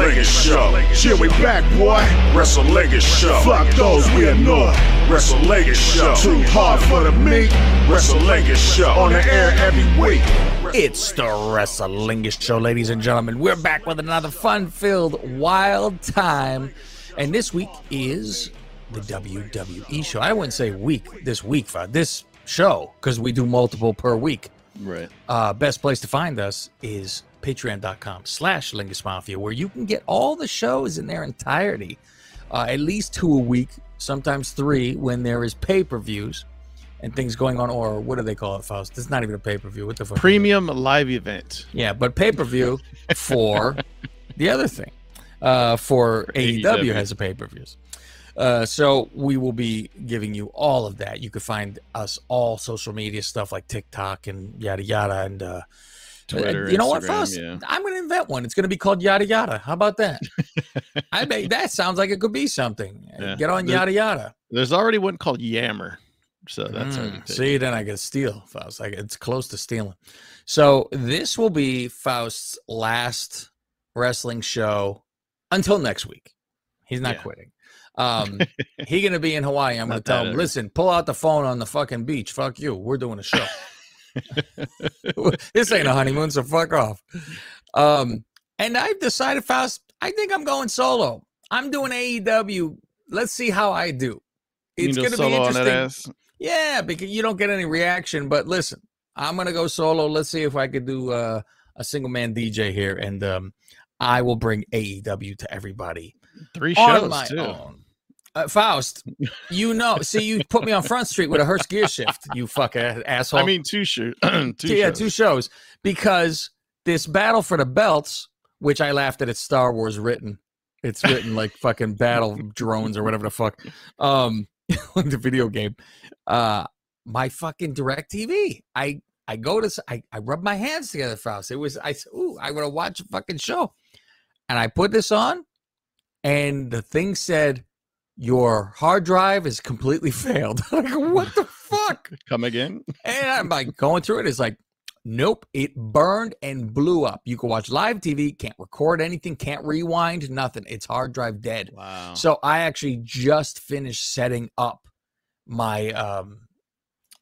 Wrestling Show. Shit, we back, boy. Wrestling Show. Fuck those, we annoy. Wrestling Show. Too hard for the meat. Wrestling Show. On the air every week. It's the Wrestlingus Show, ladies and gentlemen. We're back with another fun-filled, wild time, and this week is the WWE show. I wouldn't say week this week, for this show, because we do multiple per week. Right. Uh, best place to find us is patreon.com slash lingus mafia where you can get all the shows in their entirety uh, at least two a week sometimes three when there is pay-per-views and things going on or what do they call it faust it's not even a pay-per-view what the fuck? Premium live event. yeah but pay-per-view for the other thing uh, for AEW, AEW. has a pay-per-views uh, so we will be giving you all of that you can find us all social media stuff like tiktok and yada yada and uh, Twitter, uh, you know what, Faust? yeah. I'm going to invent one. It's going to be called Yada Yada. How about that? I mean, that sounds like it could be something. Yeah. Get on The- Yada Yada. There's already one called Yammer. So that's Mm, see, then I get steal, Faust. Like it's close to stealing. So this will be Faust's last wrestling show until next week. He's not Yeah. quitting. Um, he gonna be in Hawaii. I'm gonna tell him, listen, pull out the phone on the fucking beach. Fuck you. We're doing a show. this ain't a honeymoon, so fuck off. Um, and I've decided, Faust, I think I'm going solo. I'm doing AEW. Let's see how I do. It's gonna be solo on interesting. Yeah, because you don't get any reaction. But listen, I'm gonna go solo. Let's see if I could do uh, a single man DJ here, and um, I will bring AEW to everybody Three on shows my too. own. Uh, Faust, you know, see, you put me on Front Street with a Hearst gear shift, you fuck a- asshole. I mean, two shoot. two yeah, shows. two shows because this battle for the belts, which I laughed at, it's Star Wars written. It's written like fucking battle drones or whatever the fuck. Um, the video game. Uh, my fucking DirecTV. I I go to I, I rub my hands together, Faust. It was I said, ooh, I want to watch a fucking show. And I put this on, and the thing said, Your hard drive is completely failed. like, what the fuck? Come again? And I'm like going through it. It's like, nope, it burned and blew up. You can watch live TV, can't record anything, can't rewind, nothing. It's hard drive dead. Wow. So I actually just finished setting up my um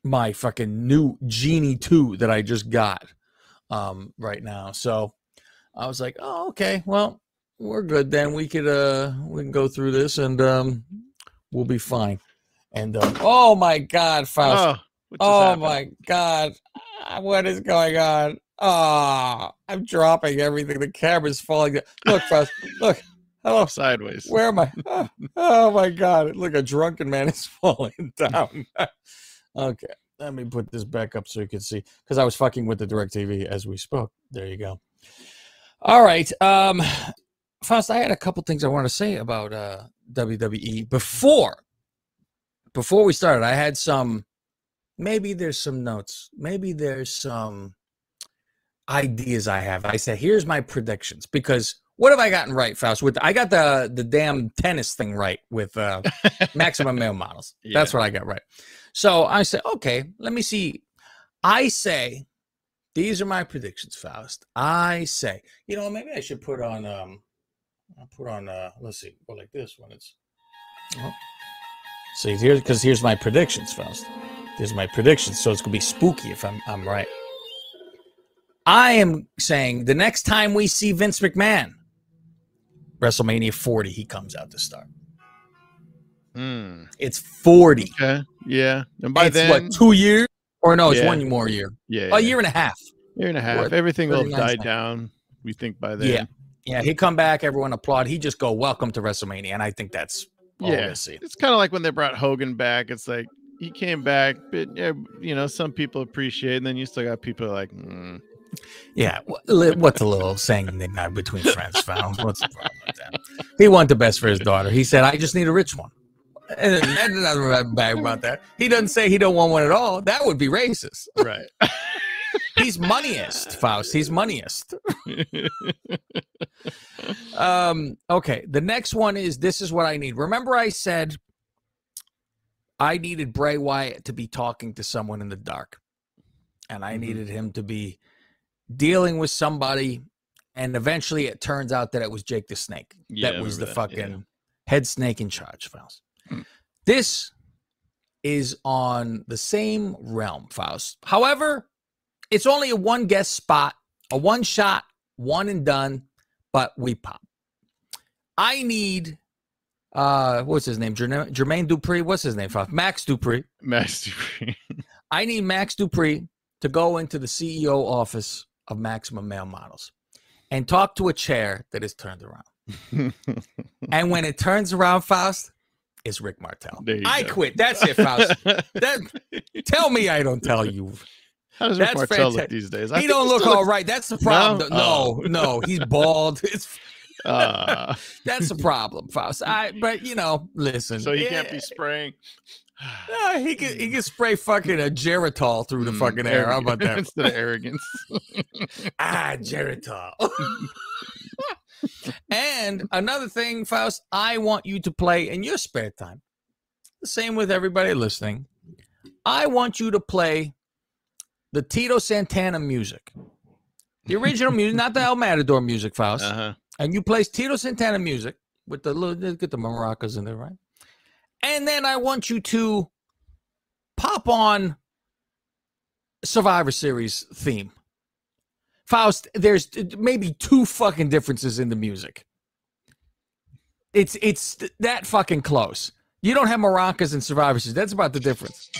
my fucking new Genie 2 that I just got um right now. So I was like, "Oh, okay. Well, we're good then. We could uh we can go through this and um we'll be fine." And uh, oh my god, Faust. oh, Oh my god. Ah, What is going on? Ah, I'm dropping everything. The camera's falling down. Look, Faust. Look. Hello. Sideways. Where am I? Oh, oh my god. Look, a drunken man is falling down. okay. Let me put this back up so you can see. Because I was fucking with the DirecTV as we spoke. There you go. All right. Um Faust, I had a couple things I want to say about uh WWE before before we started. I had some maybe there's some notes. Maybe there's some ideas I have. I said, here's my predictions because what have I gotten right, Faust? With I got the the damn tennis thing right with uh, maximum male models. That's what I got right. So I said, okay, let me see. I say these are my predictions, Faust. I say, you know, maybe I should put on um I'll put on uh let's see, go like this when it's oh. see here's because here's my predictions, Faust. Here's my predictions. So it's gonna be spooky if I'm I'm right. I am saying the next time we see Vince McMahon, WrestleMania 40, he comes out to start. Hmm. It's 40. Okay. Yeah. And by it's then, what, two years? Or no, it's Yeah. one more year. yeah, A year and a half. year and a half. Everything will have died down. We think by then. Yeah. Yeah, he come back, everyone applaud. He just go, welcome to WrestleMania. And I think that's all Yeah. It's kind of like when they brought Hogan back. It's like he came back, but yeah, you know, some people appreciate, it, and then you still got people like, mm. Yeah. What's a little saying they got between friends found? What's the problem with that? He wanted the best for his daughter. He said, I just need a rich one. And there's nothing bad about that. He doesn't say he don't want one at all. That would be racist. right. He's moneyest, Faust. He's moneyest. Um, okay. The next one is this is what I need. Remember, I said I needed Bray Wyatt to be talking to someone in the dark, and I Mhm. needed him to be dealing with somebody and eventually it turns out that it was Jake the Snake Yeah, that was the that, yeah. fucking head snake in charge, Faust. Hmm. This is on the same realm, Faust. However, it's only a one guest spot, a one shot, one and done, but we pop. I need uh what's his name? Jermaine Jermaine Dupree. What's his name? Max Dupree. Max Dupree. I need Max Dupree to go into the CEO office of Maximum Male Models and talk to a chair that is turned around. And when it turns around, Faust, it's Rick Martel. I go. quit. That's it, Faust. That, tell me I don't tell you. How does Rick That's Martel look fantastic. these days? I He don't look all looks- right. That's the problem. No? No, no, he's bald. It's Uh, that's the problem, Faust. I but you know, listen. so he can't eh, be spraying. eh, he can he can spray fucking a Geritol through the Mm, fucking air. How about that? Instead of arrogance. ah, Geritol. and another thing, Faust, I want you to play in your spare time. The same with everybody listening. I want you to play the Tito Santana music. The original music, not the El Matador music, Faust. Uh-huh. And you play Tito Santana music with the little get the maracas in there, right? And then I want you to pop on Survivor Series theme. Faust, there's maybe two fucking differences in the music. It's it's that fucking close. You don't have maracas in Survivor Series. That's about the difference.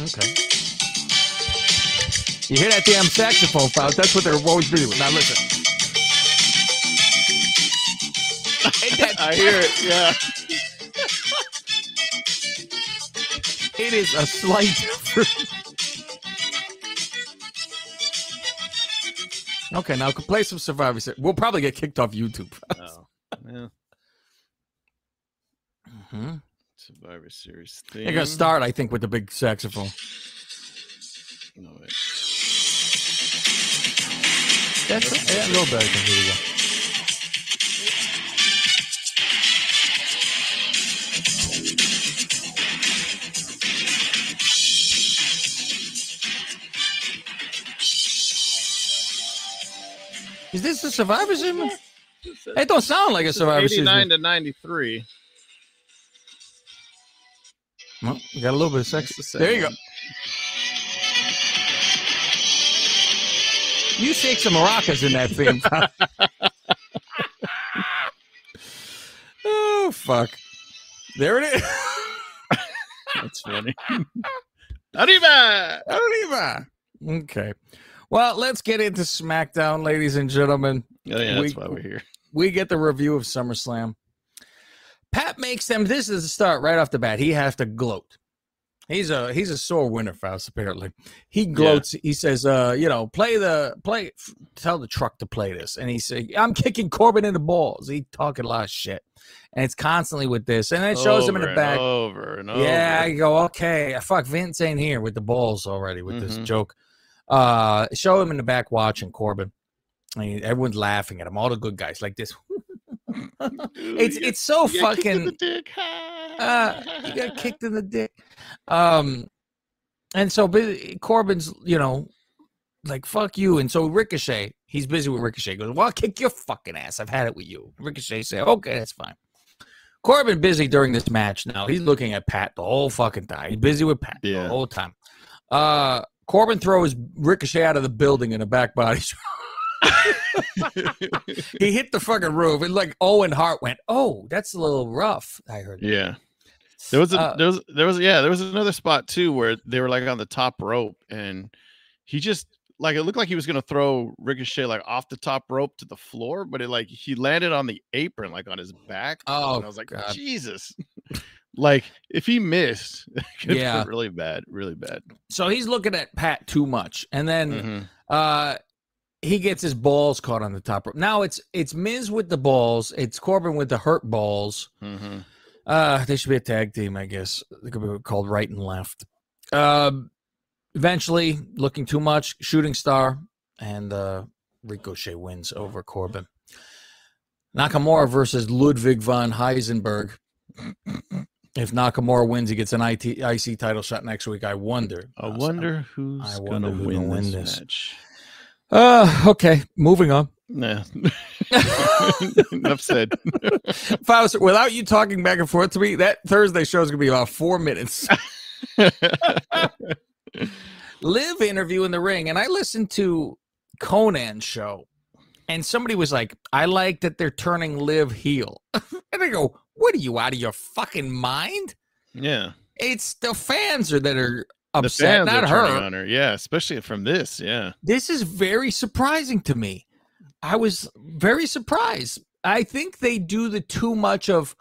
Okay. You hear that damn saxophone, Faust? That's what they're always doing. Now listen. I hear it. Yeah. It is a slight difference. Okay, now play some Survivor Series. We'll probably get kicked off YouTube. Oh, yeah. hmm Survivor Series They're gonna start, I think, with the big saxophone. No, wait. That's yeah, a little bit. I. Here we go. Is this a Survivor Series? It don't sound like a Survivor Series. 89 to 93. Well, you got a little bit of sex. to say. There you go. You shake some maracas in that thing. oh fuck! There it is. That's funny. Arriba! Arriba. Okay. Well, let's get into SmackDown, ladies and gentlemen. Oh, yeah, that's why we're here. We get the review of SummerSlam. Pat makes them. This is the start right off the bat. He has to gloat. He's a he's a sore winner, Faust. Apparently, he gloats. He says, "Uh, you know, play the play. Tell the truck to play this." And he said, "I'm kicking Corbin in the balls." He talking a lot of shit, and it's constantly with this. And it shows him in the back. And over and over. Yeah, I go, okay. Fuck, Vince ain't here with the balls already with this Mhm. joke. Uh, show him in the back watching Corbin. I mean, everyone's laughing at him. All the good guys like this. it's it's so You got kicked in fucking. the dick. Uh, you got kicked in the dick. Um, and so Corbin's, you know, like fuck you. And so Ricochet, he's busy with Ricochet. Goes, well, I'll kick your fucking ass. I've had it with you. Ricochet say, okay, that's fine. Corbin busy during this match. Now he's looking at Pat the whole fucking time. He's busy with Pat Yeah. the whole time. Uh, Corbin throws Ricochet out of the building in a back body. he hit the fucking roof. And like Owen Hart went, oh, that's a little rough. I heard. Yeah. There was a Uh, there was there was yeah, there was another spot too where they were like on the top rope and he just like it looked like he was gonna throw Ricochet like off the top rope to the floor, but it like he landed on the apron like on his back. Oh, and I was like, God. Jesus. like if he missed, it Yeah. really bad, really bad. So he's looking at Pat too much, and then Mhm. uh, he gets his balls caught on the top rope. Now it's it's Miz with the balls, it's Corbin with the hurt balls. Mhm. Uh, they should be a tag team, I guess. They could be called right and left. Um, eventually, looking too much, shooting star, and uh, Ricochet wins over Corbin. Nakamura versus Ludwig von Heisenberg. If Nakamura wins, he gets an IT, IC title shot next week. I wonder. I wonder who's wonder who's win, win this. match. Uh, okay, moving on. Nah. Enough said. Faust, without you talking back and forth to me, that Thursday show is gonna be about four minutes. Live interview in the ring, and I listened to Conan's show, and somebody was like, "I like that they're turning Liv heel," and I go, "What are you out of your fucking mind?" yeah. It's the fans are that are upset, not her. on her. Yeah, especially from this. Yeah. This is very surprising to me. I was very surprised. I think they do the too much of,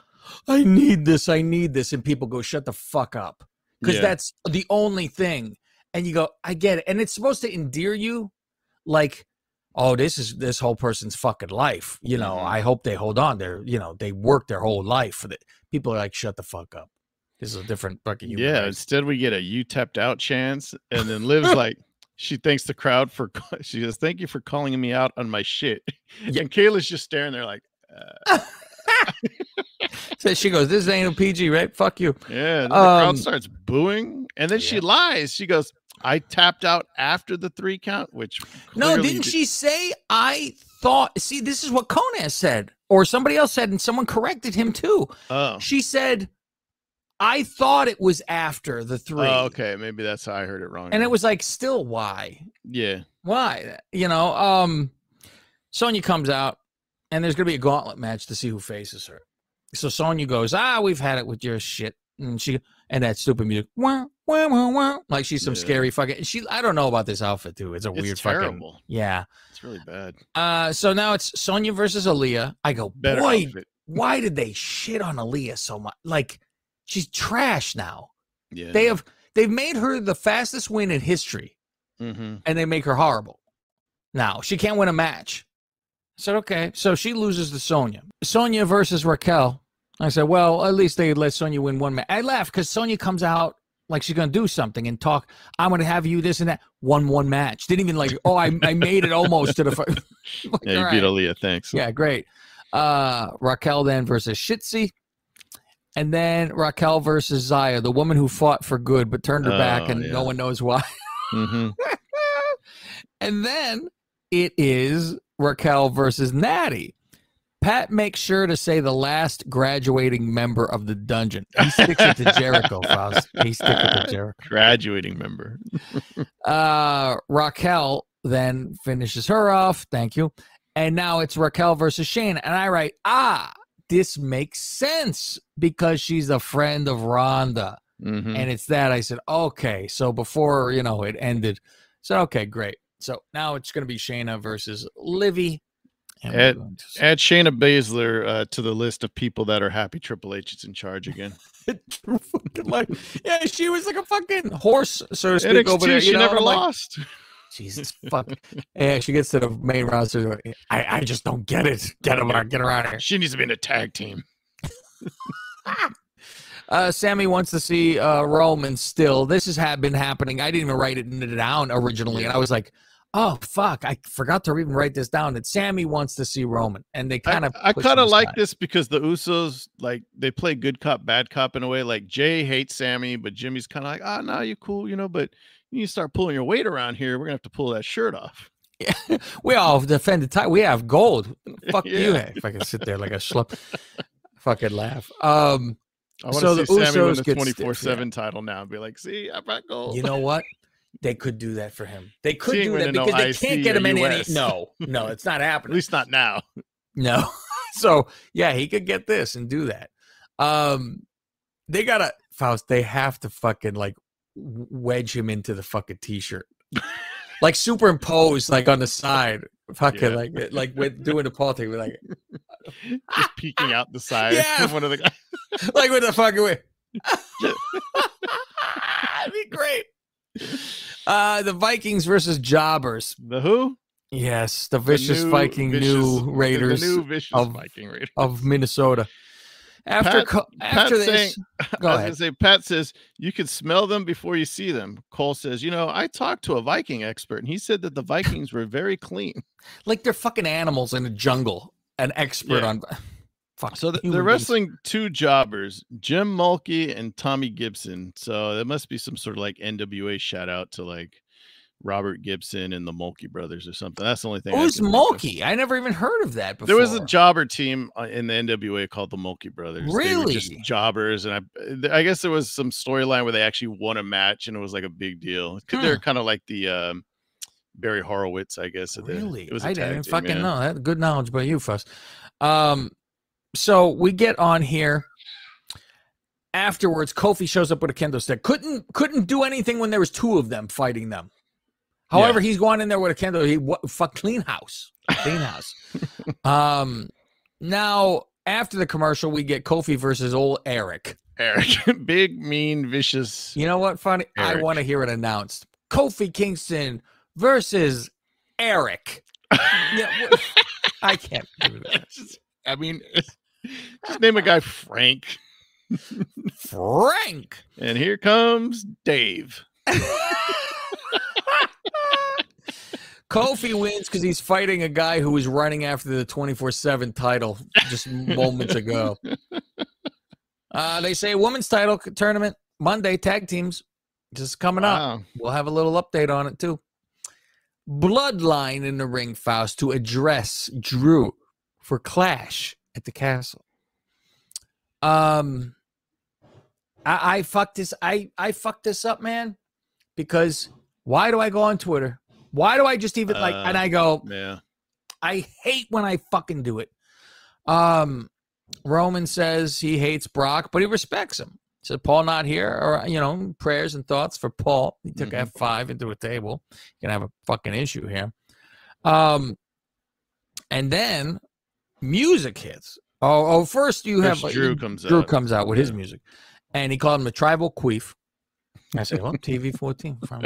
I need this, I need this, and people go, shut the fuck up. Because Yeah. that's the only thing. And you go, I get it. And it's supposed to endear you like, oh, this is this whole person's fucking life. You know, Mhm. I hope they hold on. They're, you know, they work their whole life for the people are like, shut the fuck up. This is a different fucking human Yeah. race. Instead, we get a you tapped out chance. And then Liv's like, she thanks the crowd for, she says, thank you for calling me out on my shit. Yeah. And Kayla's just staring there like, uh, So she goes, This ain't a PG, right? Fuck you. yeah. The Um, crowd starts booing. And then she lies. She goes, I tapped out after the three count, which No, didn't di- she say I thought see this is what Conan said or somebody else said and someone corrected him too. Oh. She said I thought it was after the 3. Oh, okay. Maybe that's how I heard it wrong. And it was like still why? yeah. Why? You know, um Sonya comes out and there's going to be a gauntlet match to see who faces her. So Sonya goes, "Ah, we've had it with your shit." And she and that stupid music. Wah, wah, wah, wah, like she's some Yeah. scary fucking she I don't know about this outfit too. It's a It's weird fucking. Yeah. It's really bad. Uh, so now it's Sonya versus Aliyah. I go, Better boy, outfit. why did they shit on Aliyah so much? Like, she's trash now. Yeah. They have they've made her the fastest win in history, hmm and they make her horrible. Now she can't win a match. I said, okay, so she loses to Sonya. Sonya versus Raquel. I said, well, at least they let Sonya win one match. I laughed because Sonya comes out like she's gonna do something and talk. I'm gonna have you this and that. One one match. Didn't even like. Oh, I, I made it almost to the. fi- Like, Yeah, you beat right. Aliyah. Thanks. Yeah, great. Uh Raquel then versus Shotzi. And then Raquel versus Zaya, the woman who fought for good but turned her back Oh, and yeah. no one knows why. hmm and then it is Raquel versus Natty. Pat makes sure to say the last graduating member of the dungeon. He sticks it to Jericho, Faust. He sticks it to Jericho. Graduating member. Uh, Raquel then finishes her off. Thank you. And now it's Raquel versus Shayna. And I write, ah, this makes sense because she's a friend of Ronda. hmm And it's that. I said, okay. So before, you know, it ended. So, okay, great. So now it's going to be Shayna versus Livy. To Add Shayna Baszler uh, to the list of people that are happy Triple H is in charge again. Like, yeah, she was like a fucking horse, so to speak, over NXT, there. she know? never like, lost. Jesus fuck. yeah, she gets to the main roster. I, I just don't get it. Get her, get her out of here. She needs to be in a tag team. Uh, Sami wants to see uh, Roman still. This has had been happening. I didn't even write it down originally, and I was like, "Oh fuck, I forgot to even write this down." That Sami wants to see Roman, and they kind of I, I kind of like this because the Usos like they play good cop, bad cop in a way. Like Jay hates Sami, but Jimmy's kind of like, ah, no, you're cool, you know. But you start pulling your weight around here, we're gonna have to pull that shirt off. Yeah. We all defend the title. We have gold. Fuck you. Yeah. have. If I can sit there like a schlub, fucking laugh. Um, I want So to the see Sami win Usos the get twenty four seven title now and be like, see, I brought gold. you know what? They could do that for him. They could do that winning no because they can't get him in any. No, no, it's not happening. at least not now. No. so yeah, he could get this and do that. Um they gotta Faust, they have to fucking like wedge him into the fucking t-shirt. like superimpose like on the side. Fucking Yeah. like like with doing the Paul thing, like Just peeking out the side Yeah. of one of the guys. like with the fucking way. That'd be great. Uh the Vikings versus Jobbers. The who? Yes, the The vicious new Viking vicious- new the- Raiders The new vicious of- Viking Raiders. of Minnesota. After Pat- after this, saying- go I was ahead. say, Pat says you can smell them before you see them. Cole says, you know, I talked to a Viking expert, and he said that the Vikings were very clean. like they're fucking animals in a jungle. An expert Yeah. on. Fuck. So th- human they're beings. wrestling two jobbers, Jim Mulkey and Tommy Gibson. So there must be some sort of like NWA shout out to like Robert Gibson and the Mulkey brothers or something. That's the only thing. Who's can. Mulkey? I never even heard of that before. There was a jobber team uh, in the NWA called the Mulkey Brothers. They were just jobbers, and I, I guess there was some storyline where they actually won a match, and it was like a big deal. 'Cause They're kind of like the um, Barry Horowitz, I guess. Really? it was I didn't team, fucking yeah. know. That good knowledge by you, Faust. Um, so we get on here. Afterwards, Kofi shows up with a kendo stick. Couldn't couldn't do anything when there was two of them fighting them. However, he's going in there with a kendo. He what fuck clean house, clean house. um, now after the commercial, we get Kofi versus old Eric. Eric, big, mean, vicious. You know what? Funny. I want to hear it announced. Kofi Kingston versus Eric. Yeah, what- I can't do that. Just- I mean, just name a guy Frank, Frank. and here comes Dave. Kofi wins because he's fighting a guy who was running after the 24 7 title just moments ago. Uh, they say women's title tournament Monday, tag teams, just coming up. We'll have a little update on it too. Bloodline in the ring, Faust, to address Drew for Clash at the castle. Um, I, I fucked this. I I fucked this up, man. Because why do I go on Twitter? Why do I just even like? And Uh, I go, Yeah. I hate when I fucking do it. Um, Roman says he hates Brock, but he respects him. Said Paul not here, or you know, prayers and thoughts for Paul. He took Mhm. F five into a table. Gonna have a fucking issue here. Um, and then music hits. Oh, oh, first you First have Drew comes Drew out. comes out with his music, and he called him a tribal queef. I say, well, TV fourteen, five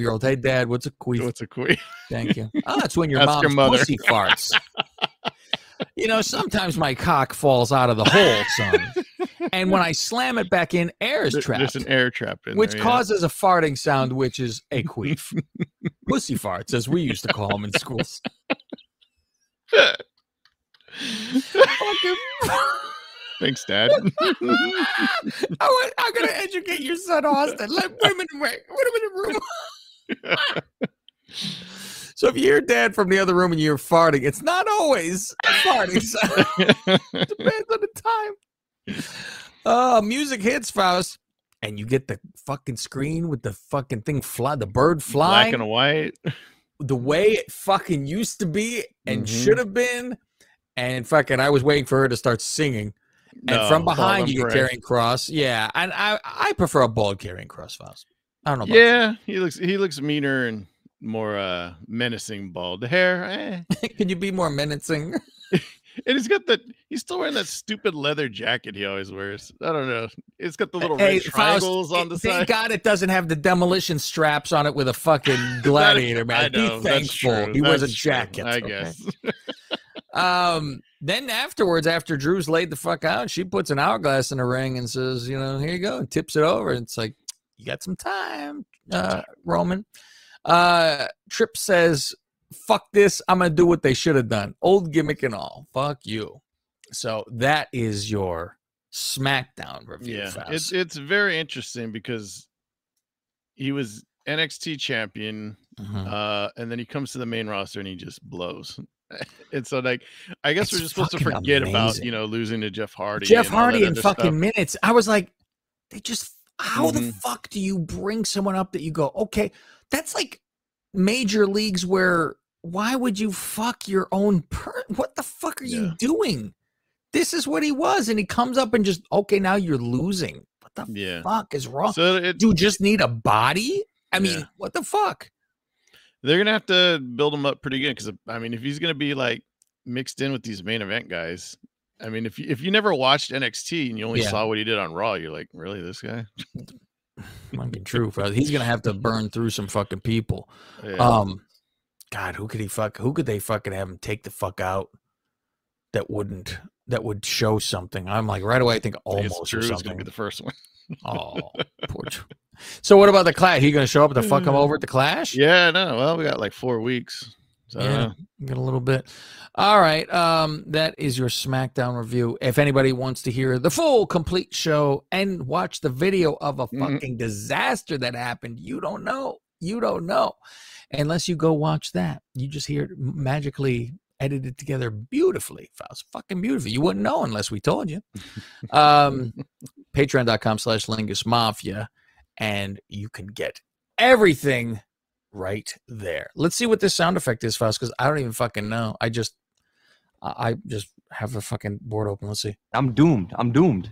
year old. Hey, Dad, what's a queef? What's a queen? Thank you. Oh, that's when your Ask mom's your mother. pussy farts. you know, sometimes my cock falls out of the hole, son. And when I slam it back in, air is trapped, There's an air trap in which there. yeah. causes a farting sound, which is a queef. pussy farts, as we used to call them in schools. Fucking- Thanks, Dad. I want, I'm gonna educate your son, Austin. Let women wait. Him in the room. so if you hear dad from the other room and you're farting, it's not always a farting sound. Depends on the time. Uh, music hits, Faust, and you get the fucking screen with the fucking thing fly, the bird fly Black flying and white. the way it fucking used to be and Mhm. should have been. And fucking, I was waiting for her to start singing. And from behind, you get Karrion Kross. Yeah, and I I prefer a bald Karrion Kross, Faust. I don't know. About you. Yeah, he looks he looks meaner and more uh menacing bald. Hair, eh. Can you be more menacing? And he's got that he's still wearing that stupid leather jacket he always wears. I don't know. It's got the little Hey, red Faust, triangles on it- the thank side. God it doesn't have the demolition straps on it with a fucking gladiator, man. I know, be that's thankful he wears a that's true, jacket. I okay? guess. Um, then afterwards, after Drew's laid the fuck out, she puts an hourglass in the ring and says, "You know, here you go," and tips it over. And it's like, "You got some time, uh, Roman." Uh, Trip says, "Fuck this! I'm gonna do what they should have done. Old gimmick and all. Fuck you." So that is your SmackDown review. yeah, Faust. it's it's very interesting because he was NXT champion, Mhm. uh, and then he comes to the main roster and he just blows. and so, like, I guess we're just supposed to forget about you know losing to Jeff Hardy. Jeff Hardy in fucking stuff. minutes. I was like, they just how the Mhm. fuck do you bring someone up that you go, okay, that's like major leagues where why would you fuck your own per what the fuck are you doing? This is what he was, and he comes up and just okay, now you're losing. What the Yeah. fuck is wrong? So it, Do you just need a body? I mean, Yeah. what the fuck? They're gonna have to build him up pretty good because I mean, if he's gonna be like mixed in with these main event guys, I mean, if you if you never watched NXT and you only Yeah. saw what he did on Raw, you're like, really, this guy? Might be true, fella. He's gonna have to burn through some fucking people. Yeah. Um, God, who could he fuck? Who could they fucking have him take the fuck out? That wouldn't. That would show something. I'm like right away. I think I almost Drew or is gonna be the first one. Oh, poor. Drew. So what about the clash? He gonna show up to fuck him over at the clash? Yeah, no. Well, we got like four weeks. So, Yeah. Got a little bit. All right. Um, that is your SmackDown review. If anybody wants to hear the full complete show and watch the video of a Mhm. fucking disaster that happened, you don't know. You don't know. Unless you go watch that. You just hear it magically edited together beautifully. It's fucking beautiful. You wouldn't know unless we told you. Um patreon.com slash lingus mafia and you can get everything right there. Let's see what this sound effect is, Faust, because I don't even fucking know. I just, I I just have the fucking board open. Let's see. I'm doomed. I'm doomed.